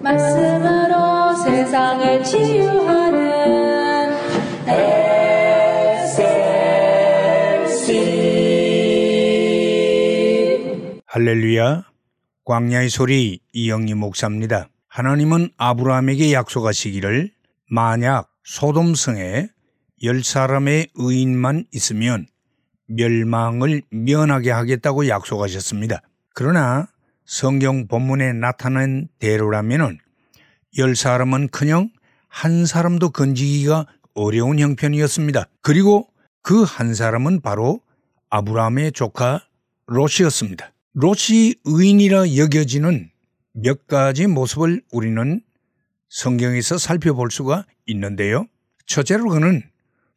말씀으로 세상을 치유하는 SLC 할렐루야. 광야의 소리 이영리 목사입니다. 하나님은 아브라함에게 약속하시기를 만약 소돔성에 열 사람의 의인만 있으면 멸망을 면하게 하겠다고 약속하셨습니다. 그러나 성경 본문에 나타난 대로라면은 열 사람은 커녕 한 사람도 건지기가 어려운 형편이었습니다. 그리고 그 한 사람은 바로 아브라함의 조카 롯이었습니다. 롯이 의인이라 여겨지는 몇 가지 모습을 우리는 성경에서 살펴볼 수가 있는데요. 첫째로 그는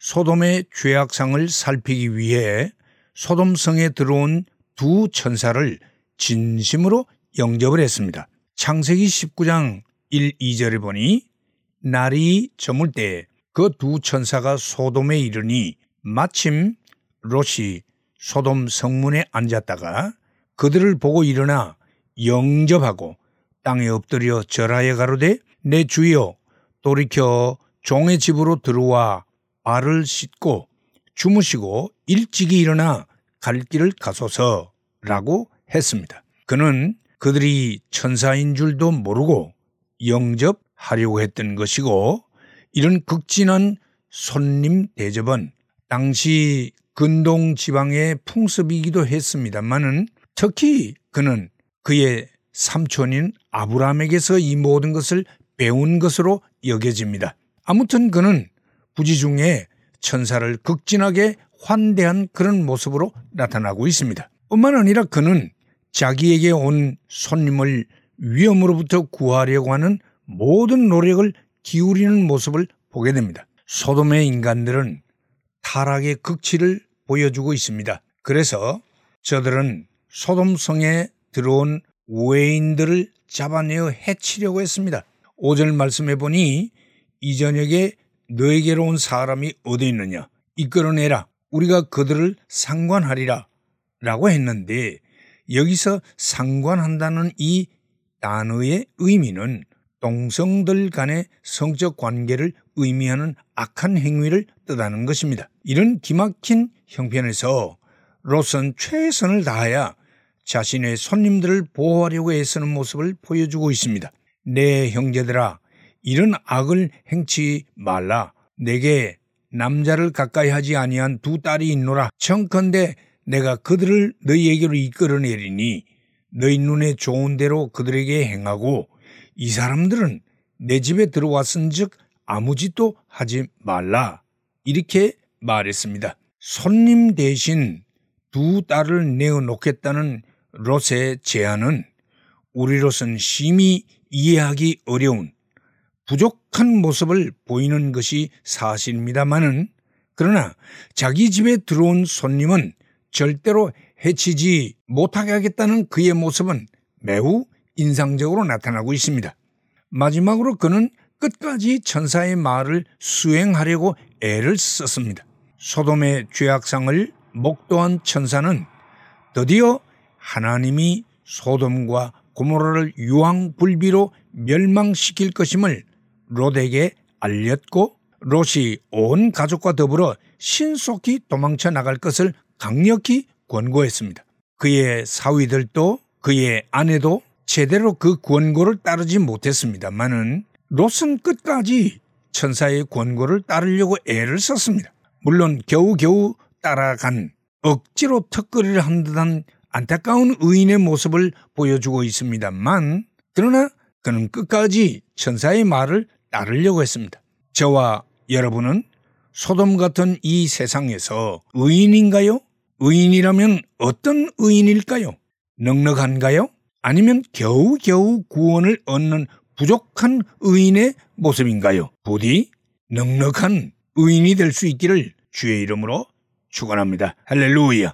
소돔의 죄악상을 살피기 위해 소돔성에 들어온 두 천사를 진심으로 영접을 했습니다. 창세기 19장 1, 2절에 보니 날이 저물 때 그 두 천사가 소돔에 이르니 마침 롯이 소돔 성문에 앉았다가 그들을 보고 일어나 영접하고 땅에 엎드려 절하여 가로되 내 주여 돌이켜 종의 집으로 들어와 발을 씻고 주무시고 일찍이 일어나 갈 길을 가소서라고 했습니다. 그는 그들이 천사인 줄도 모르고 영접하려고 했던 것이고 이런 극진한 손님 대접은 당시 근동 지방의 풍습이기도 했습니다만은 특히 그는 그의 삼촌인 아브라함에게서 이 모든 것을 배운 것으로 여겨집니다. 아무튼 그는 부지 중에 천사를 극진하게 환대한 그런 모습으로 나타나고 있습니다. 뿐만 아니라 그는 자기에게 온 손님을 위험으로부터 구하려고 하는 모든 노력을 기울이는 모습을 보게 됩니다. 소돔의 인간들은 타락의 극치를 보여주고 있습니다. 그래서 저들은 소돔성에 들어온 외인들을 잡아내어 해치려고 했습니다. 5절 말씀해 보니 이 저녁에 너에게로 온 사람이 어디 있느냐 이끌어내라 우리가 그들을 상관하리라 라고 했는데 여기서 상관한다는 이 단어의 의미는 동성들 간의 성적 관계를 의미하는 악한 행위를 뜻하는 것입니다. 이런 기막힌 형편에서 롯은 최선을 다하여 자신의 손님들을 보호하려고 애쓰는 모습을 보여주고 있습니다. 내 형제들아, 이런 악을 행치 말라. 내게 남자를 가까이 하지 아니한 두 딸이 있노라. 청컨대 내가 그들을 너희에게로 이끌어내리니 너희 눈에 좋은 대로 그들에게 행하고 이 사람들은 내 집에 들어왔은즉 아무 짓도 하지 말라. 이렇게 말했습니다. 손님 대신 두 딸을 내어 놓겠다는 롯의 제안은 우리로선 심히 이해하기 어려운 부족한 모습을 보이는 것이 사실입니다만은 그러나 자기 집에 들어온 손님은 절대로 해치지 못하게 하겠다는 그의 모습은 매우 인상적으로 나타나고 있습니다. 마지막으로 그는 끝까지 천사의 말을 수행하려고 애를 썼습니다. 소돔의 죄악상을 목도한 천사는 드디어 하나님이 소돔과 고모라를 유황불비로 멸망시킬 것임을 롯에게 알렸고 롯이 온 가족과 더불어 신속히 도망쳐 나갈 것을 강력히 권고했습니다. 그의 사위들도 그의 아내도 제대로 그 권고를 따르지 못했습니다만은 롯은 끝까지 천사의 권고를 따르려고 애를 썼습니다. 물론 겨우겨우 따라간 억지로 턱걸이를 한 듯한 안타까운 의인의 모습을 보여주고 있습니다만 그러나 그는 끝까지 천사의 말을 따르려고 했습니다. 저와 여러분은 소돔 같은 이 세상에서 의인인가요? 의인이라면 어떤 의인일까요? 넉넉한가요? 아니면 겨우겨우 구원을 얻는 부족한 의인의 모습인가요? 부디 넉넉한 의인이 될 수 있기를 주의 이름으로 축원합니다. 할렐루야.